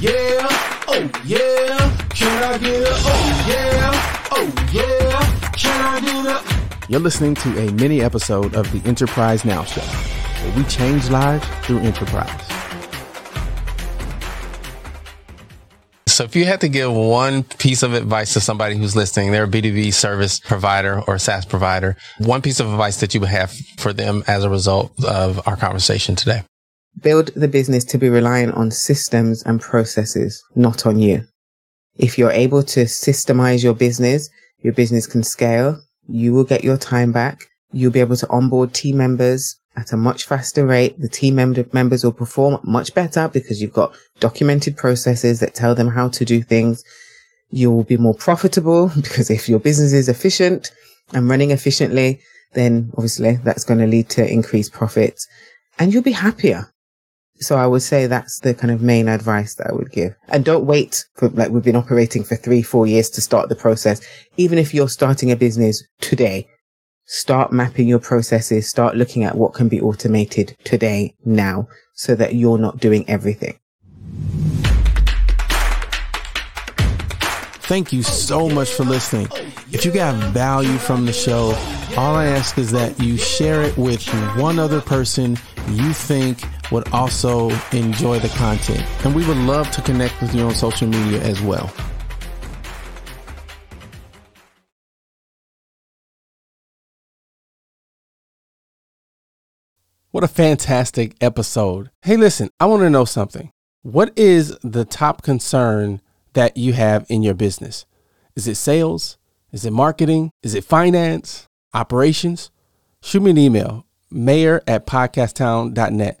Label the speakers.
Speaker 1: Yeah, oh yeah, can I get a oh yeah, oh yeah, can I get a
Speaker 2: You're listening to a mini episode of the Enterprise Now Show, where we change lives through enterprise.
Speaker 3: So if you had to give one piece of advice to somebody who's listening, they're a B2B service provider or SaaS provider, one piece of advice that you would have for them as a result of our conversation today.
Speaker 4: Build the business to be reliant on systems and processes, not on you. If you're able to systemize your business, your business can scale. You will get your time back. You'll be able to onboard team members at a much faster rate. The team member members will perform much better because you've got documented processes that tell them how to do things. You'll be more profitable because if your business is efficient and running efficiently, then obviously that's going to lead to increased profits and you'll be happier. So I would say that's the kind of main advice that I would give. And don't wait for, like, we've been operating for three, four years to start the process. Even if you're starting a business today, start mapping your processes, start looking at what can be automated today, now, so that you're not doing everything.
Speaker 2: Thank you so much for listening. If you got value from the show, all I ask is that you share it with one other person you think would also enjoy the content. And we would love to connect with you on social media as well. What a fantastic episode. Hey, listen, I want to know something. What is the top concern that you have in your business? Is it sales? Is it marketing? Is it finance? Operations? Shoot me an email, mayor at podcasttown.net.